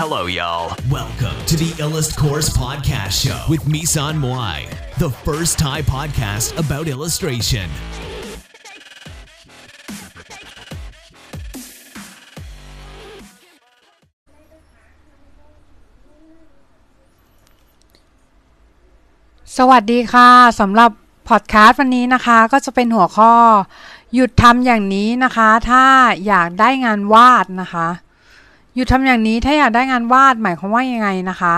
Hello, y'all. Welcome to the Illust Course Podcast Show with Misan Moai, the first Thai podcast about illustration. สวัสดีค่ะสำหรับพอดแคสต์วันนี้นะคะ ก็จะเป็นหัวข้อ หยุดทำอย่างนี้นะคะ ถ้าอยากได้งานวาดนะคะ หยุดทำอย่างนี้ถ้าอยากได้งานวาดหมายความว่ายังไงนะคะ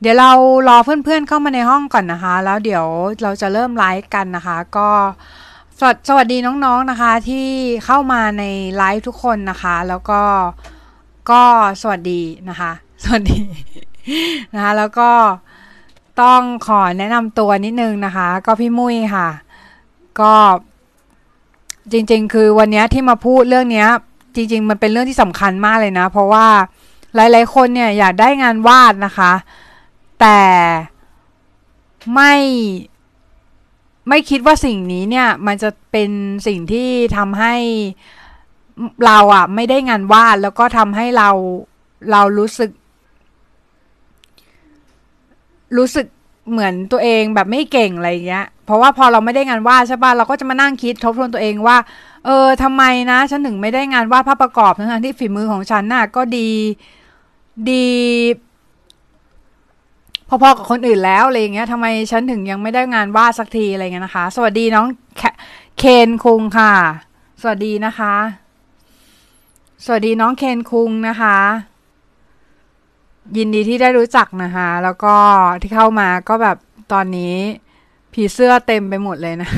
เดี๋ยวเรารอเพื่อนๆเข้ามาในห้องก่อนนะคะ แล้วเดี๋ยวเราจะเริ่มไลฟ์กันนะคะ ก็สวัสสวัสดีน้องๆนะคะที่เข้ามาในไลฟ์ทุกคนนะคะ แล้วก็ก็สวัสดีนะคะ สวัสดีนะคะแล้วก็ต้องขอแนะนำตัวนิดนึงนะคะ ก็พี่มุ้ยค่ะ ก็จริงๆ คือวันนี้ที่มาพูดเรื่องนี้ จริง ๆ มันเป็นเรื่องที่สำคัญมากเลยนะ เพราะว่าหลาย ๆ คนเนี่ยอยากได้งานวาดนะคะ แต่ไม่ไม่คิดว่าสิ่งนี้เนี่ยมันจะเป็นสิ่งที่ทำให้เราอะไม่ได้งานวาดแล้วก็ทำให้เราเรารู้สึก รู้สึก เหมือนตัวเองแบบไม่เก่งอะไรเงี้ย เพราะว่าพอเราไม่ได้งานวาดใช่ป่ะเราก็จะมานั่งคิดทบทวนตัวเองว่า เออทำไมนะ ฉันถึงไม่ได้งานวาดภาพประกอบทั้งที่ฝีมือของฉันน่ะก็ดีดีพอๆกับคนอื่นแล้วอะไรเงี้ยทำไมฉันถึงยังไม่ได้งานวาดสักทีอะไรเงี้ยนะคะ สวัสดีน้องเคนคุงค่ะ สวัสดีนะคะ สวัสดีน้องเคนคุงนะคะ ยินดีที่ได้รู้จักนะคะ แล้วก็ที่เข้ามาก็แบบตอนนี้ ผีเสื้อเต็มไปหมดเลยนะ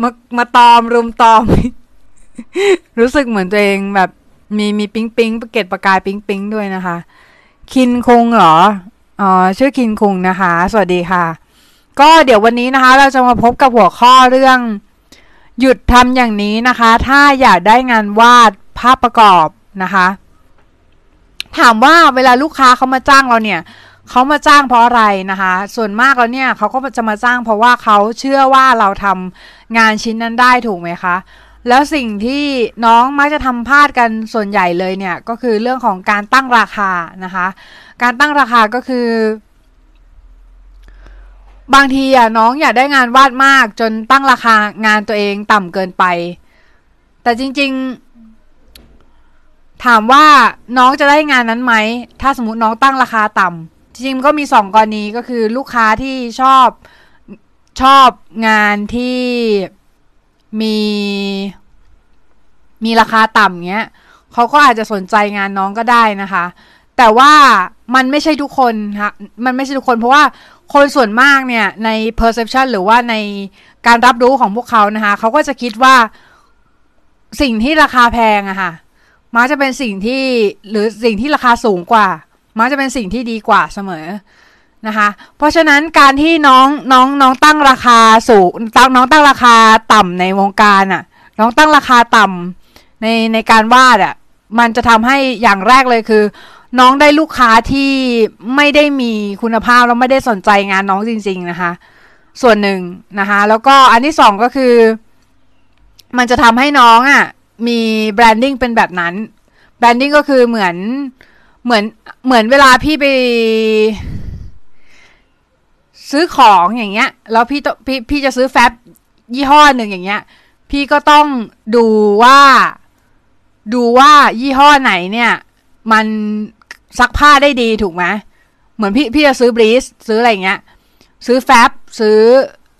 มามาตอมรุมตอม รู้สึกเหมือนตัวเองแบบมีมีปิ๊งปิ๊งประเกตประกายปิ๊งปิ๊งด้วยนะคะ คินคุงเหรออ๋อชื่อคินคุงนะคะ สวัสดีค่ะ ก็เดี๋ยววันนี้นะคะ เราจะมาพบกับหัวข้อเรื่อง หยุดทำอย่างนี้นะคะ ถ้าอยากได้งานวาดภาพประกอบนะคะ ถามว่าเวลาลูกค้าเขามาจ้างเราเนี่ยเขามาจ้างเพราะอะไรนะคะ ส่วนมากแล้วเนี่ยเขาก็จะมาจ้างเพราะว่าเขาเชื่อว่าเราทำงานชิ้นนั้นได้ถูกไหมคะ แล้วสิ่งที่น้องมักจะทำพลาดกันส่วนใหญ่เลยเนี่ยก็คือเรื่องของการตั้งราคานะคะ การตั้งราคาก็คือบางทีอะน้องอยากได้งานวาดมากจนตั้งราคางานตัวเองต่ำเกินไป แต่จริง ๆ ถามว่าน้องจะได้งานนั้นไหม ถ้าสมมติน้องตั้งราคาต่ำจริงๆก็มีสองกรณีก็คือลูกค้าที่ชอบชอบงานที่มีมีราคาต่ำเงี้ยเขาก็อาจจะสนใจงานน้องก็ได้นะคะ แต่ว่ามันไม่ใช่ทุกคนค่ะมันไม่ใช่ทุกคนเพราะว่าคนส่วนมากเนี่ยใน perception หรือว่าในการรับรู้ของพวกเขานะคะเขาก็จะคิดว่าสิ่งที่ราคาแพงอะค่ะ มักจะเป็นสิ่งที่หรือสิ่งที่ราคาสูงกว่า มักจะเป็นสิ่งที่ดีกว่าเสมอนะคะ เพราะฉะนั้นการที่น้องน้องน้องตั้งราคาสูงตั้งน้องตั้งราคาต่ำในวงการอะน้องตั้งราคาต่ำในในการวาดอะมันจะทำให้อย่างแรกเลยคือ น้องได้ลูกค้าที่ไม่ได้มีคุณภาพแล้วไม่ได้สนใจงานน้องจริง ๆนะคะ ส่วนหนึ่งนะคะ แล้วก็อันที่สองก็คือ มันจะทำให้น้องอะ่ะ มี branding เป็นแบบนั้น branding ก็คือเหมือนเหมือนเหมือนเวลาพี่ไป ซื้อของอย่างเงี้ย แล้วพี่ต้องพี่พี่จะซื้อแฟบยี่ห้อหนึ่งอย่างเงี้ย พี่ก็ต้องดูว่า ดูว่ายี่ห้อไหนเนี่ย มันซักผ้าได้ดีถูกไหมเหมือนพี่พี่จะซื้อบรีสซื้ออะไรเงี้ย ซื้อแฟบซื้อ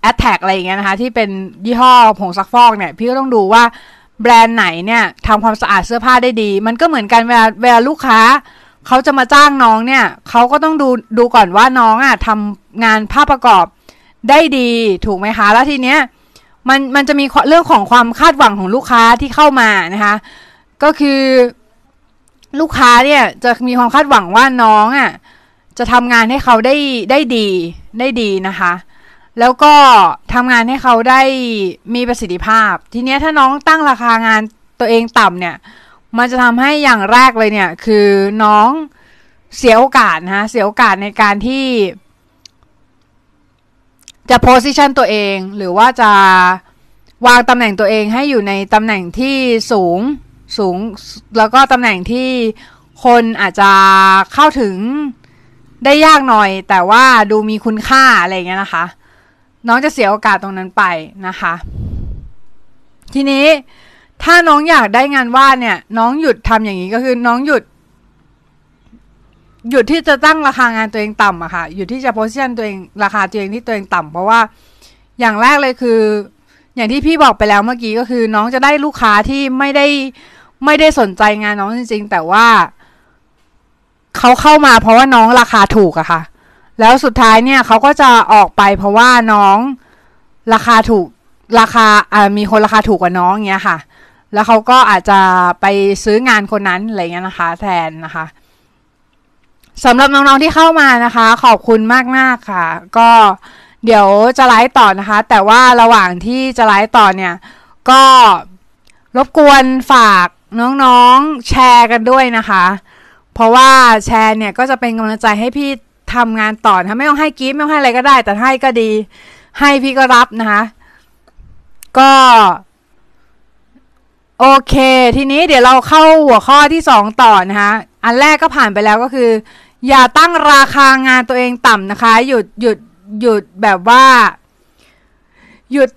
แอตแทกอะไรอย่างเงี้ยนะคะ ที่เป็นยี่ห้อผงซักฟอกเนี่ย พี่ก็ต้องดูว่า แบรนด์ไหนเนี่ยทำความสะอาดเสื้อผ้าได้ดี มันก็เหมือนกันเวลาเวลาลูกค้าเขาจะมาจ้างน้องเนี่ยเขาก็ต้องดูดูก่อนว่าน้องอะทำงานภาพประกอบได้ดีถูกไหมคะ แล้วทีเนี้ยมันมันจะมีเรื่องของความคาดหวังของลูกค้าที่เข้ามานะคะ ก็คือลูกค้าเนี่ยจะมีความคาดหวังว่าน้องอะจะทำงานให้เขาได้ได้ดีได้ดีนะคะ แล้วก็ทำงานให้เขาได้มีประสิทธิภาพ ทีเนี้ยถ้าน้องตั้งราคางานตัวเองต่ำเนี่ย มันจะทำให้อย่างแรกเลยเนี่ย คือน้องเสียโอกาสนะเสียโอกาสในการที่ จะโพสิชันตัวเอง หรือว่าจะวางตำแหน่งตัวเองให้อยู่ในตำแหน่งที่สูงสูง แล้วก็ตำแหน่งที่คนอาจจะเข้าถึงได้ยากหน่อย แต่ว่าดูมีคุณค่าอะไรเงี้ยนะคะ น้องจะเสียโอกาสตรงนั้นไปนะคะ ทีนี้ถ้าน้องอยากได้งานวาดเนี่ย น้องหยุดทำอย่างนี้ก็คือน้องหยุด หยุดที่จะตั้งราคางานตัวเองต่ำอะค่ะหยุดที่จะโพสชั่นตัวเองราคาตัวเองที่ตัวเองต่ำเพราะว่าอย่างแรกเลยคือ อย่างที่พี่บอกไปแล้วเมื่อกี้ก็คือ น้องจะได้ลูกค้าที่ไม่ได้ไม่ได้สนใจงานน้องจริง ๆ แต่ว่าเขาเข้ามาเพราะว่าน้องราคาถูกอะค่ะ แล้วสุดท้ายเนี่ยเขาก็จะออกไปเพราะว่าน้องราคาถูกราคาอ่ามีคนราคาถูกกว่าน้องเงี้ยค่ะ แล้วเขาก็อาจจะไปซื้องานคนนั้นอะไรเงี้ยนะคะ แทนนะคะสำหรับน้องๆที่เข้ามานะคะ ขอบคุณมากๆค่ะ ก็เดี๋ยวจะไลฟ์ต่อนะคะ แต่ว่าระหว่างที่จะไลฟ์ต่อเนี่ย ก็รบกวนฝากน้องๆแชร์กันด้วยนะคะ เพราะว่าแชร์เนี่ยก็จะเป็นกำลังใจให้พี่ ทำงานต่อนะไม่ต้องให้กิฟต์ไม่ต้องให้อะไรก็ได้ แต่ให้ก็ดี ให้พี่ก็รับนะคะก็โอเค ทีนี้เดี๋ยวเราเข้าหัวข้อที่สองต่อนะคะอันแรกก็ผ่านไปแล้วก็คือ อย่าตั้งราคางานตัวเองต่ำนะคะ หยุดหยุดหยุดแบบว่า หยุด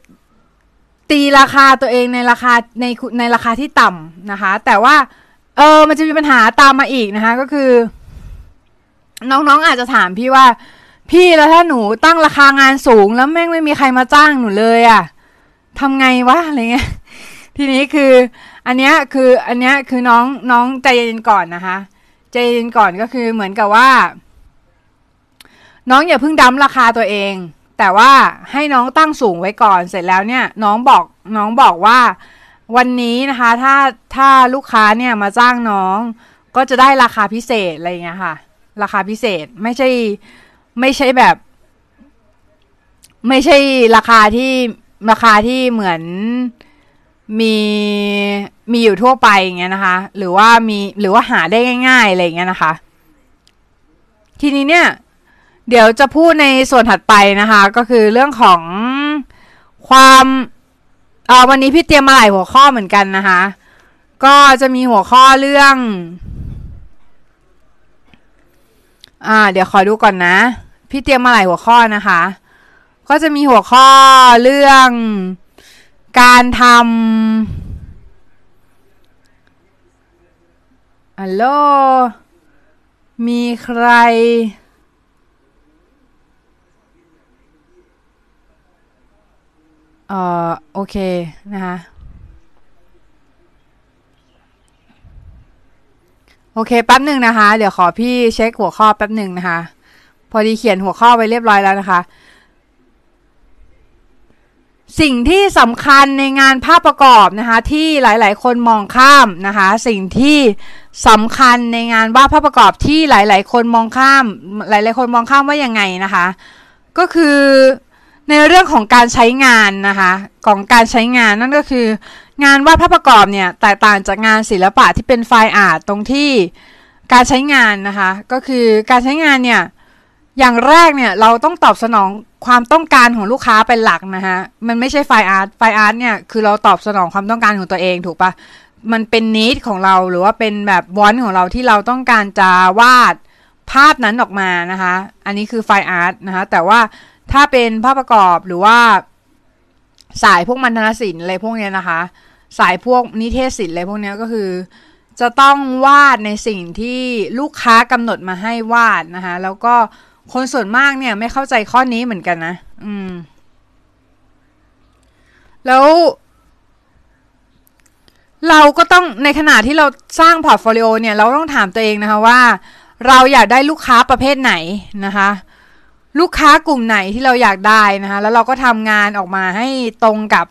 ตีราคาตัวเองในราคาในในราคาที่ต่ำนะคะ แต่ว่า เออมันจะมีปัญหาตามมาอีกนะคะ ก็คือ น้องๆออาจจะถามพี่ว่า พี่แล้วถ้าหนูตั้งราคางานสูงแล้วแม่งไม่มีใครมาจ้างหนูเลยอะ่ะทำไงวะอะไรเงี้ยทีนี้คืออันเนี้ยคืออันเนี้ยคือน้องน้องใจเย็นก่อนนะคะ ใจเย็นก่อนก็คือเหมือนกับว่า น้องอย่าเพิ่งดั้มราคาตัวเอง แต่ว่าให้น้องตั้งสูงไว้ก่อนเสร็จแล้วเนี่ย น้องบอกน้องบอกว่าวันนี้นะคะ ถ้าถ้าลูกค้าเนี่ยมาจ้างน้องก็จะได้ราคาพิเศษอะไรเงี้ยค่ะ ราคาพิเศษไม่ใช่ ไม่ใช่แบบ ไม่ใช่ราคาที่ราคาที่เหมือนมีมีอยู่ทั่วไปอย่างเงี้ยนะคะ หรือว่ามีหรือว่าหาได้ง่าย ๆอะไรเงี้ยนะคะ ทีนี้เนี่ย เดี๋ยวจะพูดในส่วนถัดไปนะคะ ก็คือเรื่องของความเออวันนี้พี่เตรียมมาหลายหัวข้อเหมือนกันนะคะ ก็จะมีหัวข้อเรื่อง อ่า เดี๋ยวขอดูก่อนนะ พี่เตรียมมาหลายหัวข้อนะคะ ก็จะมีหัวข้อเรื่องการทำฮัลโหล มีใคร เอ่อ โอเค นะคะ โอเคแป๊บหนึ่งนะคะ เดี๋ยวขอพี่เช็คหัวข้อแป๊บหนึ่งนะคะ พอดีเขียนหัวข้อไปเรียบร้อยแล้วนะคะ สิ่งที่สำคัญในงานภาพประกอบนะคะ ที่หลาย ๆ คนมองข้ามนะคะ สิ่งที่สำคัญในงานวาดภาพประกอบที่หลาย ๆ คนมองข้าม หลาย ๆ คนมองข้ามว่ายังไงนะคะ ก็คือในเรื่องของการใช้งานนะคะ ของการใช้งานนั่นก็คือ งานวาดภาพประกอบเนี่ยแตกต่างจากงานศิลปะที่เป็นไฟล์อาร์ตตรงที่การใช้งานนะคะ ก็คือการใช้งานเนี่ยอย่างแรกเนี่ยเราต้องตอบสนองความต้องการของลูกค้าเป็นหลักนะคะมันไม่ใช่ไฟล์อาร์ตไฟล์อาร์ตเนี่ยคือเราตอบสนองความต้องการของตัวเองถูกปะมันเป็นนิดของเราหรือว่าเป็นแบบวอนของเราที่เราต้องการจะวาดภาพนั้นออกมานะคะ อันนี้คือไฟล์อาร์ตนะคะแต่ว่าถ้าเป็นภาพประกอบหรือว่าสายพวกมันธนศิลป์อะไรพวกเนี้ยนะคะ สายพวกนิเทศศิลป์อะไรพวกนี้ก็คือ จะต้องวาดในสิ่งที่ลูกค้ากำหนดมาให้วาดนะคะแล้วก็คนส่วนมากเนี่ยไม่เข้าใจข้อนี้เหมือนกันนะ อืม แล้ว เราก็ต้องในขณะที่เราสร้าง portfolio เนี่ย เราต้องถามตัวเองนะคะว่า เราอยากได้ลูกค้าประเภทไหนนะคะ ลูกค้ากลุ่มไหนที่เราอยากได้นะคะ แล้วเราก็ทำงานออกมาให้ตรงกับ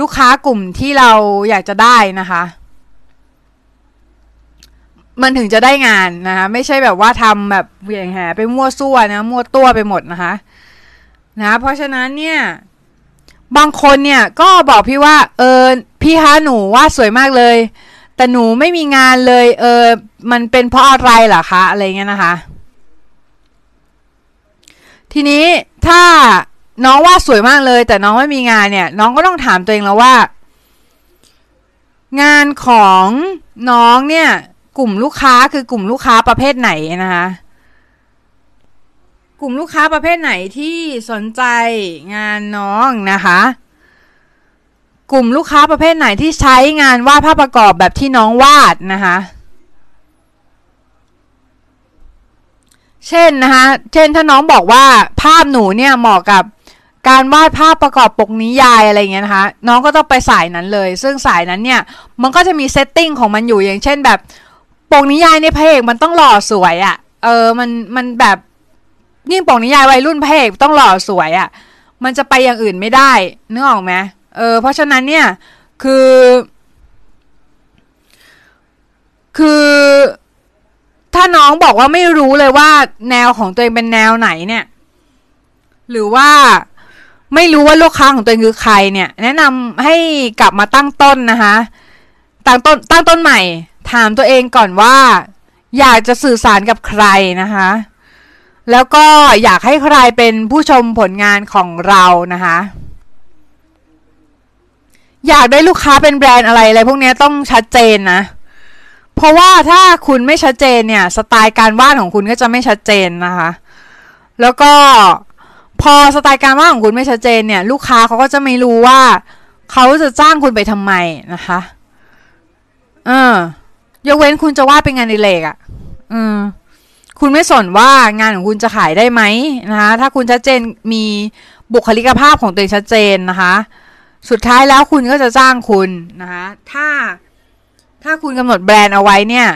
ลูกค้ากลุ่มที่เราอยากจะได้นะคะ มันถึงจะได้งานนะคะ ไม่ใช่แบบว่าทำแบบเหวี่ยงแหไปมั่วซั่วนะ มั่วซั่วไปหมดนะคะ นะ เพราะฉะนั้นเนี่ย บางคนเนี่ยก็บอกพี่ว่า เออพี่คะหนูว่าสวยมากเลย แต่หนูไม่มีงานเลย เออ มันเป็นเพราะอะไรล่ะคะ อะไรเงี้ยนะคะ ทีนี้ถ้า น้องว่าสวยมากเลย แต่น้องไม่มีงานเนี่ย น้องก็ต้องถามตัวเองแล้วว่า งานของน้องเนี่ย กลุ่มลูกค้าคือกลุ่มลูกค้าประเภทไหนนะคะกลุ่มลูกค้าประเภทไหนที่สนใจงานน้องนะคะ กลุ่มลูกค้าประเภทไหนที่ใช้งานวาดภาพประกอบแบบที่น้องวาดนะคะเช่นนะคะ เช่นถ้าน้องบอกว่าภาพหนูเนี่ยเหมาะกับ การวาดภาพประกอบปกนิยายอะไรเงี้ยนะคะ น้องก็ต้องไปสายนั้นเลย ซึ่งสายนั้นเนี่ย มันก็จะมีเซตติ้งของมันอยู่อย่างเช่นแบบปกนิยายในพระเอกมันต้องหล่อสวยอะ่ะ เออมันมันแบบนี่งปกนิยายวัยรุ่นพระเอกต้องหล่อสวยอะ่ะ มันจะไปอย่างอื่นไม่ได้นึกออกไหมเออเพราะฉะนั้นเนี่ยคือ คือถ้าน้องบอกว่าไม่รู้เลยว่าแนวของตัวเองเป็นแนวไหนเนี่ย หรือว่า ไม่รู้ว่าลูกค้าของตัวเองคือใครเนี่ย แนะนำให้กลับมาตั้งต้นนะคะตั้งต้นตั้งต้นใหม่ ถามตัวเองก่อนว่า อยากจะสื่อสารกับใครนะคะ แล้วก็อยากให้ใครเป็นผู้ชมผลงานของเรานะคะอยากได้ลูกค้าเป็นแบรนด์อะไรอะไรพวกนี้ต้องชัดเจนนะ เพราะว่าถ้าคุณไม่ชัดเจนเนี่ย สไตล์การวาดของคุณก็จะไม่ชัดเจนนะคะ แล้วก็ พอสไตล์การวาดของคุณไม่ชัดเจนเนี่ย ลูกค้าเขาก็จะไม่รู้ว่าเขาจะจ้างคุณไปทำไมนะคะเออยกเว้นคุณจะวาดเป็นงานในเลกอะ่ะอืมคุณไม่สนว่างานของคุณจะขายได้ไหมนะคะ ถ้าคุณชัดเจนมีบุคลิกภาพของตัวเองชัดเจนนะคะ สุดท้ายแล้วคุณก็จะจ้างคุณนะคะ ถ้าถ้าคุณกำหนดแบรนด์เอาไว้เนี่ย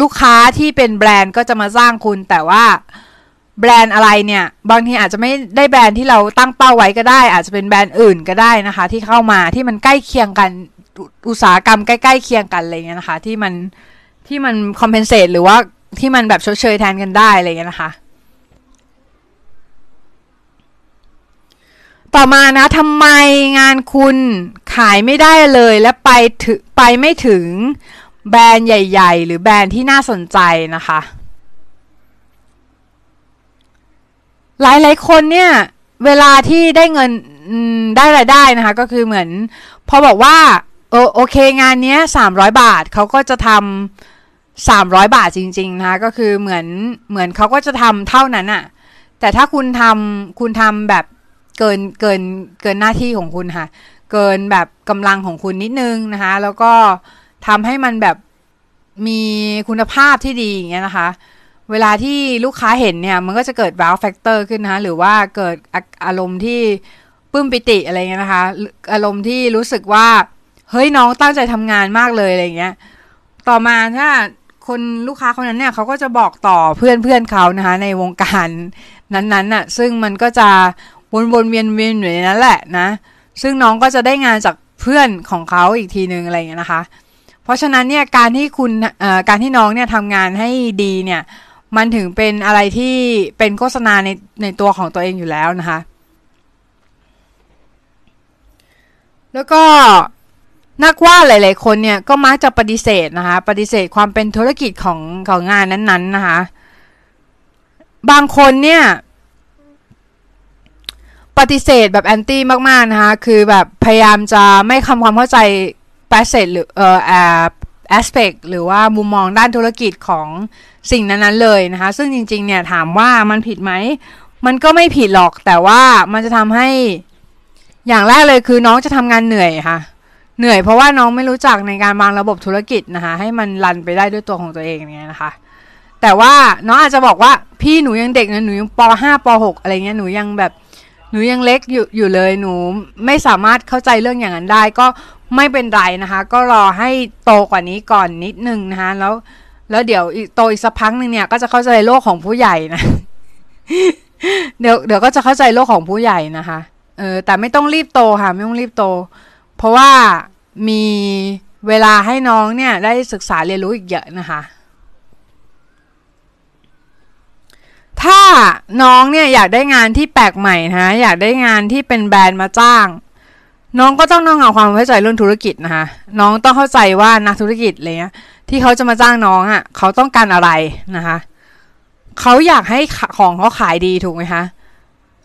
ลูกค้าที่เป็นแบรนด์ก็จะมาจ้างคุณแต่ว่า แบรนด์อะไรเนี่ย บางทีอาจจะไม่ได้แบรนด์ที่เราตั้งเป้าไว้ก็ได้ อาจจะเป็นแบรนด์อื่นก็ได้นะคะ ที่เข้ามาที่มันใกล้เคียงกันอุตสาหกรรมใกล้ๆเคียงกันอะไรเงี้ยนะคะ ที่มันที่มัน compensate หรือว่าที่มันแบบชดเชยแทนกันได้อะไรเงี้ยนะคะ ต่อมานะทำไมงานคุณขายไม่ได้เลยและไปถึงไปไม่ถึงแบรนด์ใหญ่ ๆ หรือแบรนด์ที่น่าสนใจนะคะ หลายๆคนเนี่ย เวลาที่ได้เงินได้รายได้นะคะ ก็คือเหมือน พอบอกว่าโอโอเคงานนี้สามร้อยบาทเขาก็จะทำสามร้อยบาทจริง ๆ นะคะก็คือเหมือนเหมือนเขาก็จะทำเท่านั้นอะแต่ถ้าคุณทำคุณทำแบบเกินเกินเกินหน้าที่ของคุณค่ะ เกินแบบกำลังของคุณนิดนึงนะคะ แล้วก็ทำให้มันแบบมีคุณภาพที่ดีอย่างเงี้ยนะคะ เวลาที่ลูกค้าเห็นเนี่ยมันก็จะเกิด wow factor ขึ้นนะคะหรือว่าเกิดอารมณ์ที่ปื้มปิติอะไรเงี้ยนะคะ อารมณ์ที่รู้สึกว่า เฮ้ยน้องตั้งใจทำงานมากเลยอะไรเงี้ย ต่อมาถ้าคนลูกค้าคนนั้นเนี่ยเขาก็จะบอกต่อเพื่อนเพื่อนเขานะคะในวงการนั้นๆน่ะซึ่งมันก็จะวนๆเวียนเวียนอยู่ในนั้นแหละนะ ซึ่งน้องก็จะได้งานจากเพื่อนของเขาอีกทีนึงอะไรเงี้ยนะคะ เพราะฉะนั้นเนี่ยการที่คุณการที่น้องเนี่ยทำงานให้ดีเนี่ย มันถึงเป็นอะไรที่เป็นโฆษณาในในตัวของตัวเองอยู่แล้วนะคะ แล้วก็นักวาดหลาย ๆ คนเนี่ยก็มักจะปฏิเสธนะคะ ปฏิเสธความเป็นธุรกิจของของงานนั้น ๆ นะคะ บางคนเนี่ยปฏิเสธแบบแอนตี้มาก ๆ นะคะ คือแบบพยายามจะไม่ทำความเข้าใจแปเซหรือเอ่อ แอสเปกหรือว่ามุมมองด้านธุรกิจของสิ่งนั้นๆเลยนะคะ ซึ่งจริงๆเนี่ยถามว่ามันผิดไหม มันก็ไม่ผิดหรอกแต่ว่ามันจะทำให้อย่างแรกเลยคือน้องจะทำงานเหนื่อยค่ะ เหนื่อยเพราะว่าน้องไม่รู้จักในการวางระบบธุรกิจนะคะ ให้มันรันไปได้ด้วยตัวของตัวเองเนี่ยนะคะ แต่ว่าน้องอาจจะบอกว่าพี่หนูยังเด็กนะหนูยังป .5 ป .6 อะไรเงี้ยหนูยังแบบหนูยังเล็กอยู่อยู่เลยหนูไม่สามารถเข้าใจเรื่องอย่างนั้นได้ ก็ ไม่เป็นไรนะคะ ก็รอให้โตกว่านี้ก่อนนิดนึงนะคะ แล้ว แล้วเดี๋ยวโตอีกสักพักหนึ่งเนี่ยก็จะเข้าใจโลกของผู้ใหญ่นะ เดี๋ยวเดี๋ยวก็จะเข้าใจโลกของผู้ใหญ่นะคะเออแต่ไม่ต้องรีบโตค่ะ ไม่ต้องรีบโต เพราะว่ามีเวลาให้น้องเนี่ยได้ศึกษาเรียนรู้อีกเยอะนะคะ ถ้าน้องเนี่ยอยากได้งานที่แปลกใหม่นะอยากได้งานที่เป็นแบรนด์มาจ้าง น้องก็ต้องต้องเอาความเข้าใจเรื่องธุรกิจนะคะน้องต้องเข้าใจว่านักธุรกิจอะไรเงี้ยที่เขาจะมาจ้างน้องอะ่ะเขาต้องการอะไรนะคะเขาอยากให้ของเขาขายดีถูกไหมคะ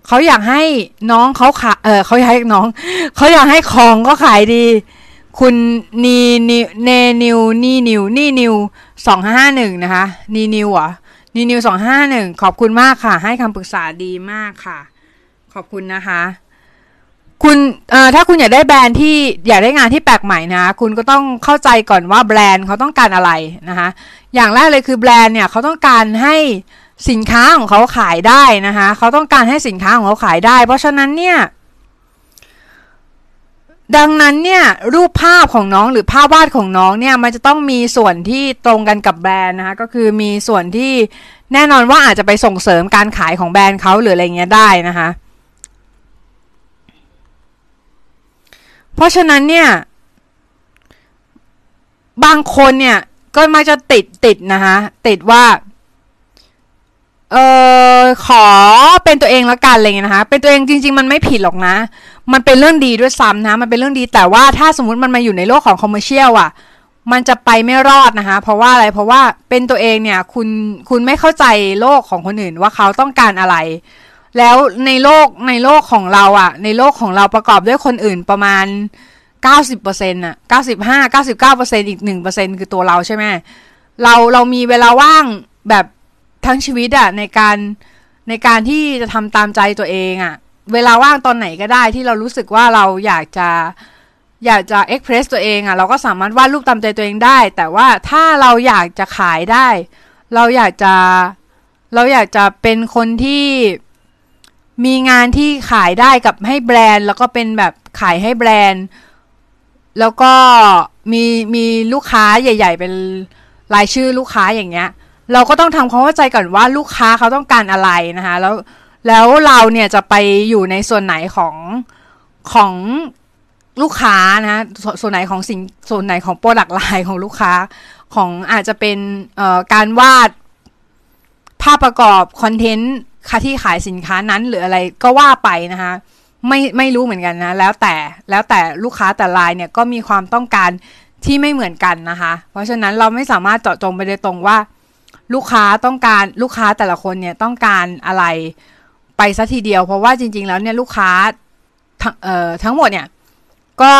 เขาอยากให้น้องเขาขายเออเขาอยากให้น้องเขาอยากให้ของเขาขายดี คุณนีนิวเนนิวนี่นิวนี่นิวสองห้าหนึ่งนะคะนีนิวเหรอนีนิวสองห้าหนึ่งขอบคุณมากค่ะ ให้คำปรึกษาดีมากค่ะ ขอบคุณนะคะ คุณถ้าคุณอยากได้แบรนด์ที่อยากได้งานที่แปลกใหม่นะ คุณก็ต้องเข้าใจก่อนว่าแบรนด์เขาต้องการอะไรนะคะอย่างแรกเลยคือแบรนด์เนี่ยเขาต้องการให้สินค้าของเขาขายได้นะคะเขาต้องการให้สินค้าของเขาขายได้ เพราะฉะนั้นเนี่ยดังนั้นเนี่ยรูปภาพของน้องหรือภาพวาดของน้องเนี่ยมันจะต้องมีส่วนที่ตรงกันกับแบรนด์นะคะก็คือมีส่วนที่แน่นอนว่าอาจจะไปส่งเสริมการขายของแบรนด์เขาหรืออะไรเงี้ยได้นะคะ เพราะฉะนั้นเนี่ย บางคนเนี่ยก็มักจะติดติดนะคะติดว่า เออขอเป็นตัวเองล้วกันอะไรเงี้ยนะคะ เป็นตัวเองจริง ๆ มันไม่ผิดหรอกนะ มันเป็นเรื่องดีด้วยซ้ำนะ มันเป็นเรื่องดีแต่ว่าถ้าสมมติมันมาอยู่ในโลกของคอมเมอร์เชียลอะ มันจะไปไม่รอดนะคะ เพราะว่าอะไรเพราะว่าเป็นตัวเองเนี่ย คุณคุณไม่เข้าใจโลกของคนอื่นว่าเขาต้องการอะไร แล้วในโลกในโลกของเราอะในโลกของเราประกอบด้วยคนอื่นประมาณ 90%อะ95 99%อีก 1%คือตัวเราใช่ไหมเราเรามีเวลาว่างแบบทั้งชีวิตอะในการในการที่จะทำตามใจตัวเองอะเวลาว่างตอนไหนก็ได้ที่เรารู้สึกว่าเราอยากจะอยากจะเอ็กเพรสตัวเองอะเราก็สามารถวาดรูปตามใจตัวเองได้ แต่ว่าถ้าเราอยากจะขายได้ เราอยากจะเราอยากจะเป็นคนที่ มีงานที่ขายได้กับให้แบรนด์ แล้วก็เป็นแบบขายให้แบรนด์ แล้วก็มีมีลูกค้าใหญ่ ๆ เป็นรายชื่อลูกค้าอย่างเงี้ย เราก็ต้องทำความเข้าใจก่อนว่าลูกค้าเขาต้องการอะไรนะคะ แล้วแล้วเราเนี่ยจะไปอยู่ในส่วนไหนของของลูกค้านะสส่วนไหนของสิ่งส่วนไหนของ product line ของลูกค้าของอาจจะเป็นเอ่อการวาดภาพประกอบ content ค่าที่ขายสินค้านั้นหรืออะไรก็ว่าไปนะคะไม่ไม่รู้เหมือนกันนะ แล้วแต่แล้วแต่ลูกค้าแต่รายเนี่ยก็มีความต้องการที่ไม่เหมือนกันนะคะ เพราะฉะนั้นเราไม่สามารถเจาะจงไปโดยตรงว่า ลูกค้าต้องการลูกค้าแต่ละคนเนี่ยต้องการอะไรไปซะทีเดียว เพราะว่าจริง ๆ แล้วเนี่ยลูกค้าทั้งเอ่อทั้งหมดเนี่ยก็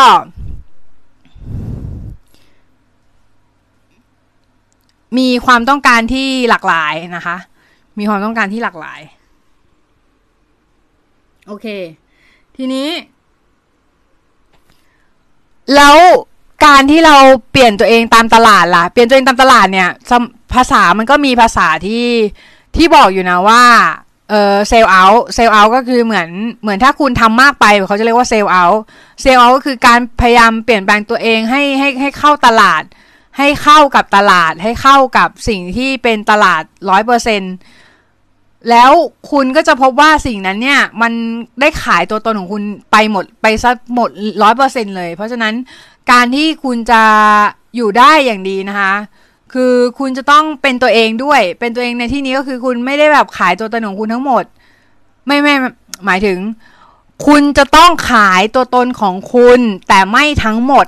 มีความต้องการที่หลากหลายนะคะ มีความต้องการที่หลากหลาย โอเค ทีนี้ แล้วการที่เราเปลี่ยนตัวเองตามตลาดล่ะ เปลี่ยนตัวเองตามตลาดเนี่ยสำภาษามันก็มีภาษาที่ที่บอกอยู่นะว่า เออเซลล์เอาเซลล์เอาก็คือเหมือนเหมือนถ้าคุณทำมากไปเขาจะเรียกว่าเซลล์เอาเซลล์เอาก็คือการพยายามเปลี่ยนแปลงตัวเองให้ให้ให้เข้าตลาด ให้เข้ากับตลาด ให้เข้ากับสิ่งที่เป็นตลาดร้อยเปอร์เซ็น แล้วคุณก็จะพบว่าสิ่งนั้นเนี่ย มันได้ขายตัวตนของคุณไปหมดไปซะหมดร้อยเปอร์เซ็นเลย เพราะฉะนั้นการที่คุณจะอยู่ได้อย่างดีนะคะ คือคุณจะต้องเป็นตัวเองด้วย เป็นตัวเองในที่นี้ก็คือคุณไม่ได้แบบขายตัวตนของคุณทั้งหมด ไม่ไม่หมายถึง คุณจะต้องขายตัวตนของคุณ แต่ไม่ทั้งหมด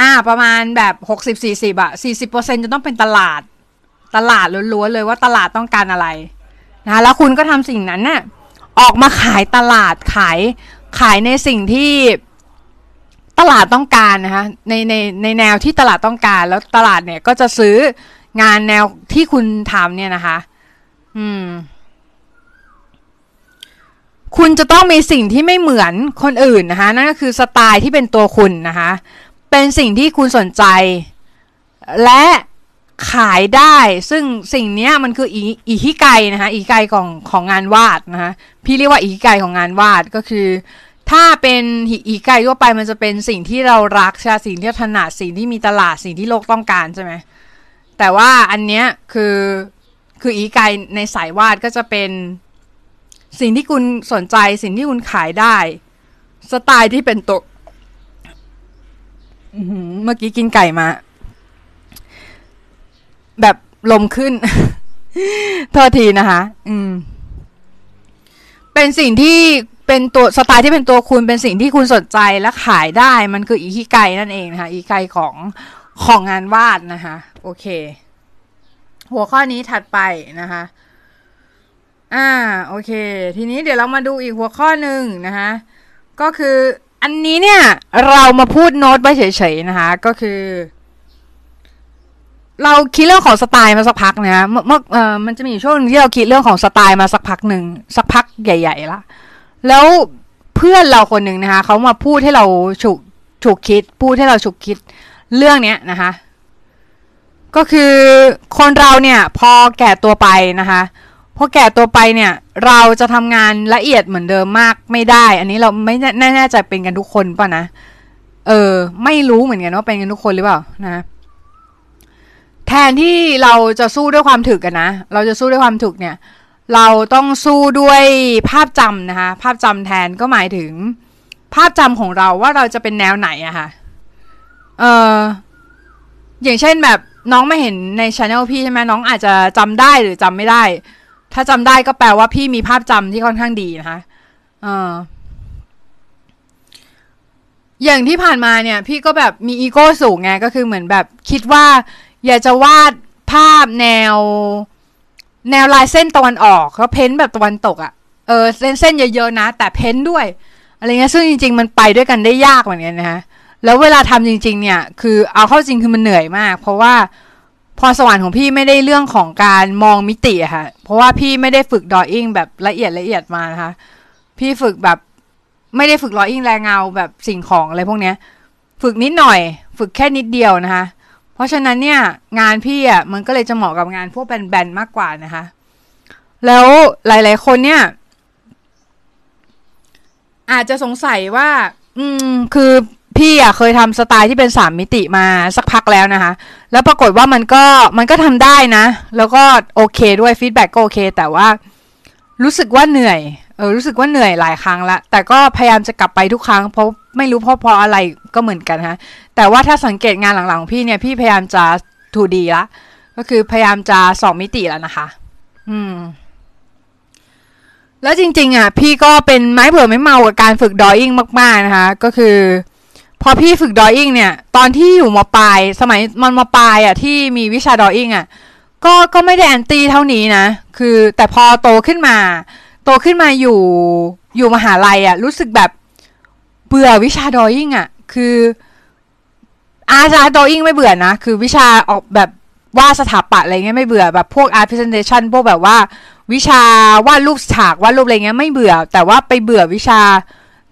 อ่า ประมาณแบบหกสิบสี่สิบอะสี่สิบเปอร์เซ็นจะต้องเป็นตลาด ตลาดล้วนๆเลยว่าตลาดต้องการอะไรนะแล้วคุณก็ทำสิ่งนั้นน่ะออกมาขายตลาดขายขายในสิ่งที่ตลาดต้องการนะคะในในในแนวที่ตลาดต้องการ แล้วตลาดเนี่ยก็จะซื้องานแนวที่คุณทำเนี่ยนะคะ อืม คุณจะต้องมีสิ่งที่ไม่เหมือนคนอื่นนะคะนั่นก็คือสไตล์ที่เป็นตัวคุณนะคะ เป็นสิ่งที่คุณสนใจ และ ขายได้ ซึ่งสิ่งนี้มันคืออีอีฮิไกนะคะอีไกของของงานวาดนะคะพี่เรียกว่าอีฮิไกของงานวาดก็คือ ถ้าเป็นอีไกทั่วไปมันจะเป็นสิ่งที่เรารักใช่สิ่งที่ถนัดสิ่งที่มีตลาดสิ่งที่โลกต้องการใช่ไหมแต่ว่าอันเนี้ยคือคืออีไกในสายวาดก็จะเป็นสิ่งที่คุณสนใจสิ่งที่คุณขายได้ สไตล์ที่เป็นตัวเมื่อกี้กินไก่มา แบบลมขึ้นโทษทีนะคะ อืม เป็นสิ่งที่เป็นตัวสไตล์ที่เป็นตัวคุณเป็นสิ่งที่คุณสนใจและขายได้ มันคืออีคิไกนั่นเองนะคะอีไกของของงานวาดนะคะ โอเค หัวข้อนี้ถัดไปนะคะ อ่า โอเค ทีนี้เดี๋ยวเรามาดูอีกหัวข้อหนึ่งนะคะ ก็คืออันนี้เนี่ย เรามาพูดโน้ตไปเฉยๆนะคะ ก็คือ เราคิดเรื่องของสไตล์มาสักพักนะเมื่อเมื่อเออมันจะมีช่วงที่เราคิดเรื่องของสไตล์มาสักพักหนึ่งสักพักใหญ่ๆละแล้วเพื่อนเราคนหนึ่งนะคะเขามาพูดให้เราฉุกฉุกคิด พูดให้เราฉุกคิดเรื่องเนี้ยนะคะ ก็คือคนเราเนี่ยพอแก่ตัวไปนะคะพอแก่ตัวไปเนี่ยเราจะทำงานละเอียดเหมือนเดิมมากไม่ได้ อันนี้เราไม่แน่แน่ใจเป็นกันทุกคนป่ะนะเออ ไม่รู้เหมือนกันว่าเป็นกันทุกคนหรือเปล่านะ แทนที่เราจะสู้ด้วยความถึกกันนะ เราจะสู้ด้วยความถึกเนี่ย เราต้องสู้ด้วยภาพจำนะคะ ภาพจำแทนก็หมายถึง ภาพจำของเราว่าเราจะเป็นแนวไหนอะค่ะ เอออย่างเช่นแบบน้องไม่เห็นในช anel พี่ใช่ไหมน้องอาจจะจำได้หรือจำไม่ได้ ถ้าจำได้ก็แปลว่าพี่มีภาพจำที่ค่อนข้างดีนะคะเอออย่างที่ผ่านมาเนี่ย พี่ก็แบบมีอีโก้สูงไงก็คือเหมือนแบบคิดว่า อยากจะวาดภาพแนว แนวลายเส้นตะวันออกแล้วเพ้นแบบตะวันตกอะ่ะเออเส้นเส้นเยอะๆนะ แต่เพ้นด้วยอะไรเงี้ยซึ่งจริง ๆ มันไปด้วยกันได้ยากเหมือนกันนะคะแล้วเวลาทำจริง ๆ เนี่ย คือเอาเข้าจริงคือมันเหนื่อยมาก เพราะว่าพรสวรรค์ของพี่ไม่ได้เรื่องของการมองมิติอะค่ะ เพราะว่าพี่ไม่ได้ฝึกดออิ่งแบบละเอียดละเอียดมานะคะ พี่ฝึกแบบไม่ได้ฝึกรออิ่งแรงเงาแบบสิ่งของอะไรพวกเนี้ย ฝึกนิดหน่อย ฝึกแค่นิดเดียวนะคะ เพราะฉะนั้นเนี่ยงานพี่อะมันก็เลยจะเหมาะกับงานพวกแบนๆมากกว่านะคะ แล้วหลาย ๆ คนเนี่ย อาจจะสงสัยว่า อืม คือพี่อะเคยทำสไตล์ที่เป็นสามมิติมาสักพักแล้วนะคะ แล้วปรากฏว่ามันก็มันก็ทำได้นะ แล้วก็โอเคด้วย feedback ก็โอเค แต่ว่ารู้สึกว่าเหนื่อย เออรู้สึกว่าเหนื่อยหลายครั้งละแต่ก็พยายามจะกลับไปทุกครั้งเพราะไม่รู้เพราะเพราะอะไรก็เหมือนกันฮะแต่ว่าถ้าสังเกตงานหลังๆของพี่เนี่ยพี่พยายามจะทูดีละก็คือพยายามจะสองมิติแล้วนะคะ อืม แล้วจริง ๆ อะ พี่ก็เป็นไม้เบื่อไม่เมากับการฝึกดออิ่งมาก ๆ นะคะ ก็คือ พอพี่ฝึกดออิ่งเนี่ย ตอนที่อยู่มปลาย สมัยมันมปลายอะ ที่มีวิชาดออิ่งอะ ก็ก็ไม่ได้แอนตี้เท่านี้นะ คือแต่พอโตขึ้นมา โตขึ้นมาอยู่อยู่มหาลัยอะรู้สึกแบบเบื่อวิชา drawing อะคือ art drawing ไม่เบื่อนะ คือวิชาออกแบบวาดสถาปัตย์อะไรเงี้ยไม่เบื่อแบบพวก art presentation พวกแบบว่าวิชาวาดรูปฉากวาดรูปอะไรเงี้ยไม่เบื่อ แต่ว่าไปเบื่อวิชา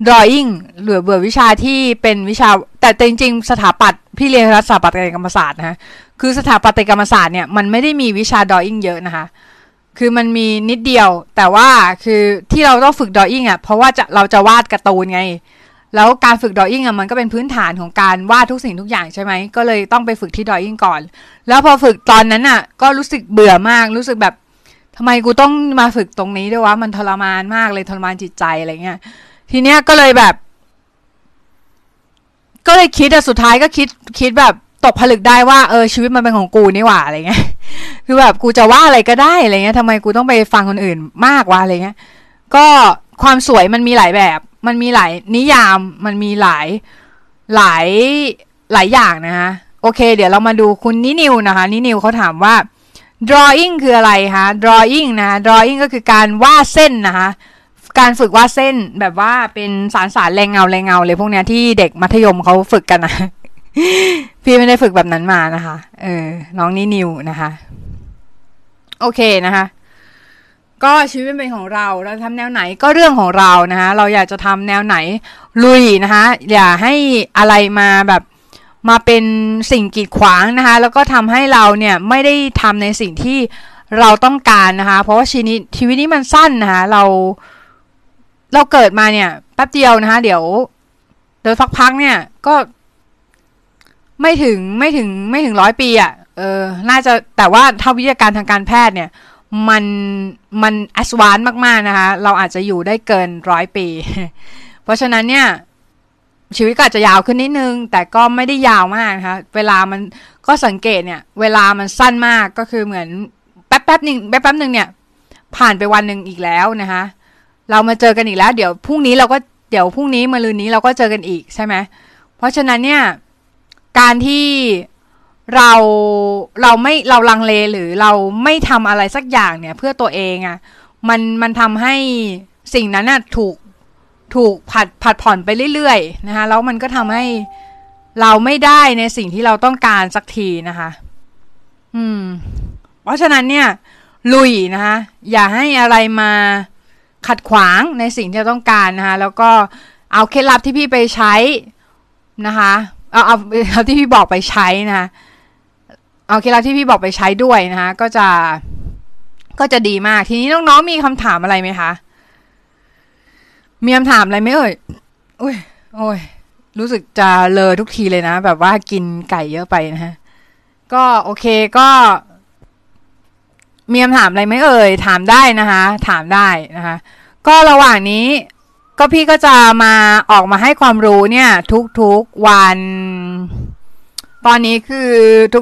drawing หรือเบื่อวิชาที่เป็นวิชา แต่จริงๆ สถาปัตย์พี่เรียนรัฐสถาปัตยกรรมศาสตร์นะฮะคือสถาปัตยกรรมศาสตร์เนี่ยมันไม่ได้มีวิชา drawing เยอะนะคะ คือมันมีนิดเดียว แต่ว่าคือที่เราต้องฝึก drawing อะเพราะว่าจะเราจะวาดการ์ตูนไง แล้วการฝึก drawing อะมันก็เป็นพื้นฐานของการวาดทุกสิ่งทุกอย่างใช่ไหมก็เลยต้องไปฝึกที่ drawing ก่อน แล้วพอฝึกตอนนั้นอะ ก็รู้สึกเบื่อมากรู้สึกแบบทำไมกูต้องมาฝึกตรงนี้ด้วยวะมันทรมานมากเลยทรมานจิตใจอะไรเงี้ยทีเนี้ยก็เลยแบบ ก็เลยคิดแต่สุดท้ายก็คิดคิดแบบ ตกผลึกได้ว่าเออชีวิตมันเป็นของกูนี่หว่าอะไรเงี้ยคือแบบกูจะว่าอะไรก็ได้อะไรเงี้ยทำไมกูต้องไปฟังคนอื่นมากวะอะไรเงี้ยก็ความสวยมันมีหลายแบบ มันมีหลายนิยามมันมีหลายหลายหลายอย่างนะคะโอเค เดี๋ยวเรามาดูคุณนินิวนะคะนินิวเขาถามว่า drawing คืออะไรคะ drawing นะ drawing ก็คือการวาดเส้นนะคะการฝึกวาดเส้นแบบว่าเป็นสารสารแรงเงาแรงเงาเลยพวกเนี้ยที่เด็กมัธยมเขาฝึกกันนะ พี่ไม่ได้ฝึกแบบนั้นมานะคะ เออ น้องนี่นิวนะคะ โอเคนะคะ ก็ชีวิตเป็นของเรา เราทำแนวไหนก็เรื่องของเรานะคะ เราอยากจะทำแนวไหนลุยนะคะ อย่าให้อะไรมาแบบมาเป็นสิ่งกีดขวางนะคะ แล้วก็ทำให้เราเนี่ยไม่ได้ทำในสิ่งที่เราต้องการนะคะ เพราะว่าชีวิตชีวิตนี้มันสั้นนะคะ เรา เราเกิดมาเนี่ยแป๊บเดียวนะคะ เดี๋ยวเดี๋ยวสักพักเนี่ย ก็ ไม่ถึงไม่ถึงไม่ถึงร้อยปีอะ่ะเออน่าจะแต่ว่าถ้าวิทยาการทางการแพทย์เนี่ยมันมันแอสวานมากๆนะคะ เราอาจจะอยู่ได้เกินร้อยปี เพราะฉะนั้นเนี่ย ชีวิตก็อาจจะยาวขึ้นนิดนึง แต่ก็ไม่ได้ยาวมากนะคะเวลามันก็สังเกตเนี่ย เวลามันสั้นมากก็คือเหมือนแป๊บแป๊บหนึ่งแป๊บแป๊บหนึ่งเนี่ย ผ่านไปวันหนึ่งอีกแล้วนะคะ เรามาเจอกันอีกแล้ว เดี๋ยวพรุ่งนี้เราก็เดี๋ยวพรุ่งนี้มะรืนนี้เราก็เจอกันอีกใช่ไหมเพราะฉะนั้นเนี่ย การที่เราเราไม่เราลังเลหรือเราไม่ทำอะไรสักอย่างเนี่ย เพื่อตัวเองอะ่ะมันมันทำให้สิ่งนั้นน่ะถูกถูกผัดผัดผ่อนไปเรื่อยๆนะคะแล้วมันก็ทำให้เราไม่ได้ในสิ่งที่เราต้องการสักทีนะคะ อืม เพราะฉะนั้นเนี่ย ลุยนะคะอย่าให้อะไรมาขัดขวางในสิ่งที่เราต้องการนะคะแล้วก็เอาเคล็ดลับที่พี่ไปใช้นะคะ เอาเอาเอาที่พี่บอกไปใช้นะเอาเคล็ดลับที่พี่บอกไปใช้ด้วยนะคะก็จะก็จะดีมาก ทีนี้น้องๆมีคำถามอะไรไหมคะมีคำถามอะไรไหมเอ่ยอุ้ยโอ้ยรู้สึกจะเลอทุกทีเลยนะ แบบว่ากินไก่เยอะไปนะฮะก็โอเคก็มีคำถามอะไรไหมเอ่ย ถามได้นะคะ ถามได้นะคะ ก็ระหว่างนี้ ก็พี่ก็จะมาออกมาให้ความรู้เนี่ย ทุกๆวัน ตอนนี้คือ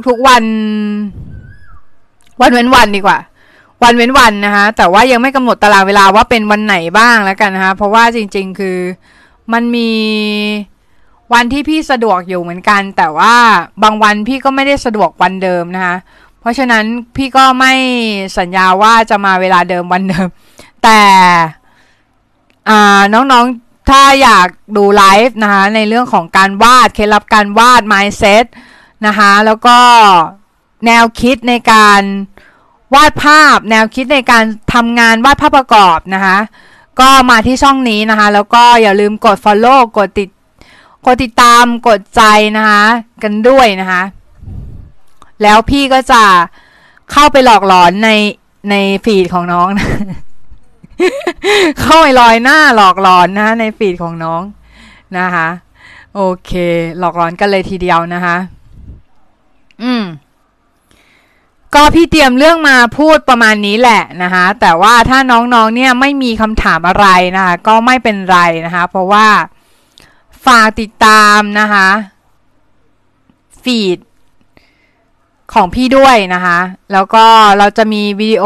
ทุกๆวัน วันเว้นวันดีกว่า วันเว้นวันนะคะแต่ว่ายังไม่กำหนดตารางเวลาว่าเป็นวันไหนบ้างแล้วกันนะคะเพราะว่าจริง ๆ คือมันมีวันที่พี่สะดวกอยู่เหมือนกัน แต่ว่าบางวันพี่ก็ไม่ได้สะดวกวันเดิมนะคะเพราะฉะนั้นพี่ก็ไม่สัญญาว่าจะมาเวลาเดิมวันเดิม แต่ น้องๆถ้าอยากดูไลฟ์นะคะในเรื่องของการวาดเคล็ดลับการวาด mindset นะคะแล้วก็แนวคิดในการวาดภาพ แนวคิดในการทำงานวาดภาพประกอบนะคะก็มาที่ช่องนี้นะคะแล้วก็อย่าลืมกด follow กดติดกดติดตามกดใจนะคะกันด้วยนะคะแล้วพี่ก็จะเข้าไปหลอกหลอนในในฟีดของน้องนะ เข้าไปลอยหน้าหลอกหลอนนะในฟีดของน้องนะคะ โอเค หลอกหลอนกันเลยทีเดียวนะคะ อืม ก็พี่เตรียมเรื่องมาพูดประมาณนี้แหละนะคะ แต่ว่าถ้าน้องๆเนี่ยไม่มีคำถามอะไรนะคะ ก็ไม่เป็นไรนะคะ เพราะว่าฝากติดตามนะคะฟีดของพี่ด้วยนะคะ แล้วก็เราจะมีวิดีโอ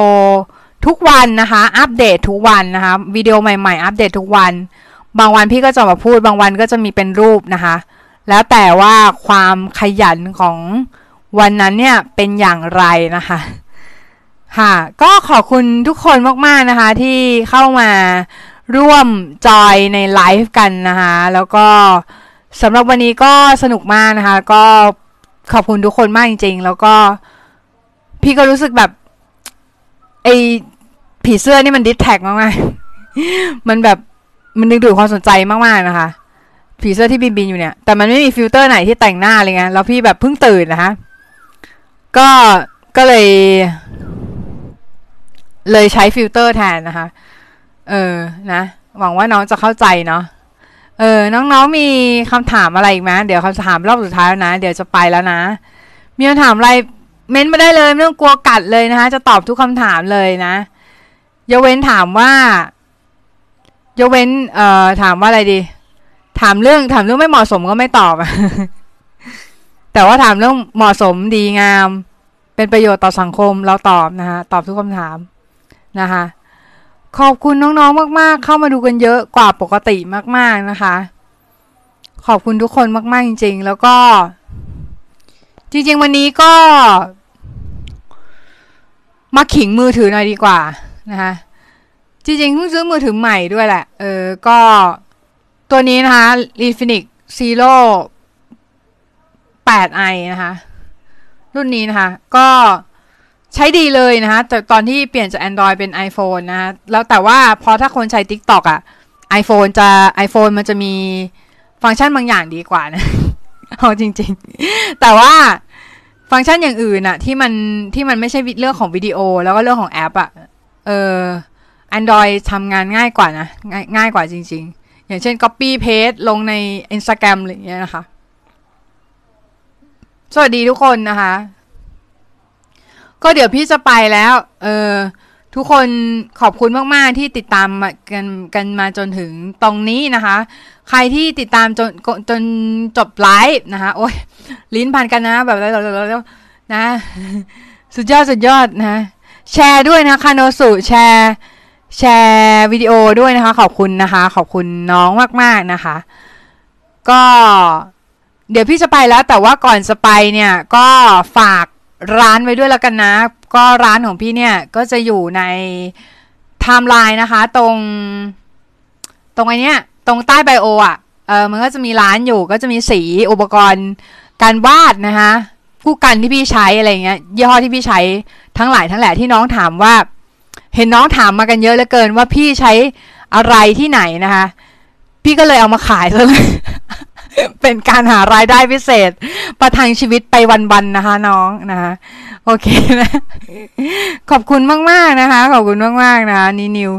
ทุกวันนะคะ อัปเดตทุกวันนะคะวิดีโอใหม่ๆ อัปเดตทุกวัน บางวันพี่ก็จะมาพูดบางวันก็จะมีเป็นรูปนะคะ แล้วแต่ว่าความขยันของวันนั้นเนี่ยเป็นอย่างไรนะคะค่ะก็ขอบคุณทุกคนมากๆนะคะ ที่เข้ามาร่วมจอยในไลฟ์กันนะคะ แล้วก็สำหรับวันนี้ก็สนุกมากนะคะ ก็ขอบคุณทุกคนมากจริง ๆ แล้วก็พี่ก็รู้สึกแบบไอ ผีเสื้อนี่มันดิสแท็กมากๆมันแบบมันดึงดูดความสนใจมากๆนะคะ ผีเสื้อที่บินบินอยู่เนี่ย แต่มันไม่มีฟิลเตอร์ไหนที่แต่งหน้าเลยไงแล้วพี่แบบเพิ่งตื่นนะคะก็ก็เลย เลยใช้ฟิลเตอร์แทนนะคะ เออนะหวังว่าน้องจะเข้าใจเนาะเออ น้องๆมีคำถามอะไรอีกไหมเดี๋ยวคำถามรอบสุดท้ายแล้วนะ เดี๋ยวจะไปแล้วนะ มีคำถามอะไร เม้นมาได้เลย ไม่ต้องกลัวกัดเลยนะคะ จะตอบทุกคำถามเลยนะ ยกเว้นถามว่ายกเว้นเอ่อถามว่าอะไรดี ถามเรื่องถามเรื่องไม่เหมาะสมก็ไม่ตอบแต่ว่าถามเรื่องเหมาะสมดีงาม เป็นประโยชน์ต่อสังคมเราตอบนะคะตอบทุกคำถามนะคะขอบคุณน้องๆมาก ๆ เข้ามาดูกันเยอะกว่าปกติมาก ๆนะคะ ขอบคุณทุกคนมาก ๆ จริง ๆ แล้วก็ จริง ๆ วันนี้ก็ มาขิงมือถือหน่อยดีกว่า นะคะจริงๆเพิ่งซื้อมือถือใหม่ด้วยแหละ เออ ก็ตัวนี้นะคะ Infinix Zero 8i นะคะ รุ่นนี้นะคะ ก็ใช้ดีเลยนะคะแต่ตอนที่เปลี่ยนจาก Android เป็น iPhone นะคะแล้วแต่ว่าพอถ้าคนใช้ TikTok อะ่ะ iPhone จะ iPhone มันจะมีฟังก์ชันบางอย่างดีกว่านะเอาจริง ๆ แต่ว่าฟังก์ชันอย่างอื่นอะที่มันที่มันไม่ใช่เรื่องของวิดีโอ แล้วก็เรื่องของแอปอะ เออ Android ทำงานง่ายกว่านะง่ายง่ายกว่าจริง ๆ อย่างเช่น Copy Paste ลงใน Instagram อะไรอย่างเงี้ยนะคะ สวัสดีทุกคนนะคะ ก็เดี๋ยวพี่จะไปแล้ว เออทุกคนขอบคุณมาก ๆ ที่ติดตามกันกันมาจนถึงตรงนี้นะคะ ใครที่ติดตามจนจนจบไลฟ์นะคะโอ้ยลิ้นพันกันนะแบบแล้วแล้วนะ สุดยอด สุดยอดนะ แชร์ด้วยนะคาโนสุแชร์แชร์วิดีโอด้วยนะคะ ขอบคุณนะคะ ขอบคุณน้องมากๆนะคะ ก็เดี๋ยวพี่จะไปแล้วแต่ว่าก่อนจะไปเนี่ยก็ฝากร้านไว้ด้วยแล้วกันนะ ก็ร้านของพี่เนี่ยก็จะอยู่ในไทม์ไลน์นะคะ ตรง ตรงไอเนี้ยตตรงใต้ bio อะเออมันก็จะมีร้านอยู่ก็จะมีสีอุปกรณ์การวาดนะคะ พู่กันที่พี่ใช้อะไรเงี้ยยี่ห้อที่พี่ใช้ทั้งหลายทั้งแหล่ที่น้องถามว่า เห็นน้องถามมากันเยอะเหลือเกินว่าพี่ใช้อะไรที่ไหนนะคะ พี่ก็เลยเอามาขายซะเลยเป็นการหารายได้พิเศษ ประทังชีวิตไปวันๆนะคะน้องนะคะโอเคนะ ขอบคุณมากๆนะคะ ขอบคุณมากๆนะคะนี่นิว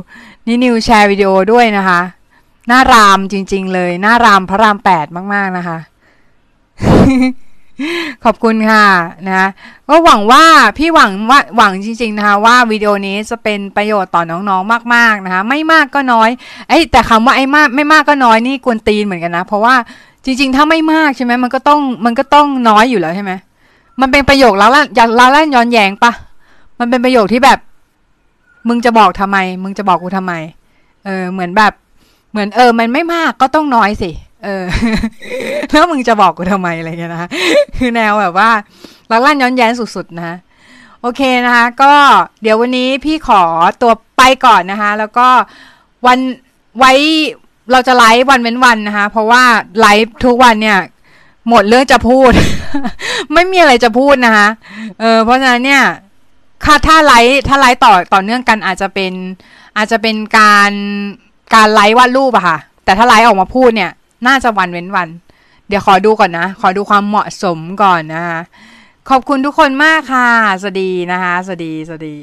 นี่นิวแชร์วิดีโอด้วยนะคะหน้ารามจริง ๆ เลยหน้ารามพระรามแปดมาก ๆนะคะ ขอบคุณค่ะนะก็หวังว่าพี่หวังว่าหวังจริง ๆ นะคะว่าวิดีโอนี้จะเป็นประโยชน์ต่อน้องๆมากๆนะคะไม่มากก็น้อยไอ้แต่คำว่าไอ้มากไม่มากก็น้อยนี่กวนตีนเหมือนกันนะ เพราะว่าจริง ๆ ถ้าไม่มากใช่ไหมมันก็ต้องมันก็ต้องน้อยอยู่แล้วใช่ไหมมันเป็นประโยคแล้วละอย่าละล่นย้อนแยงปะมันเป็นประโยคที่แบบ มึงจะบอกทำไม มึงจะบอกกูทำไม เออเหมือนแบบ เหมือนเออ มันไม่มากก็ต้องน้อยสิ เออแล้วมึงจะบอกกูทำไมอะไรเงี้ยนะคือแนวแบบว่าลักลั่นย้อนแย้งสุดๆนะคะโอเคนะคะก็เดี๋ยววันนี้พี่ขอตัวไปก่อนนะคะ แล้วก็วันไว้เราจะไลฟ์วันเว้นวันนะคะ เพราะว่าไลฟ์ทุกวันเนี่ย หมดเรื่องจะพูด ไม่มีอะไรจะพูดนะคะเออเพราะฉะนั้นเนี่ยค่าถ้าไลฟ์ถ้าไลฟ์ต่อต่อเนื่องกันอาจจะเป็นอาจจะเป็นการการไลฟ์วาดรูปอะค่ะ แต่ถ้าไลฟ์ออกมาพูดเนี่ย น่าจะวันเว้นวัน เดี๋ยวขอดูก่อนนะ ขอดูความเหมาะสมก่อนนะคะ ขอบคุณทุกคนมากค่ะ สวัสดีนะคะ สวัสดี สวัสดี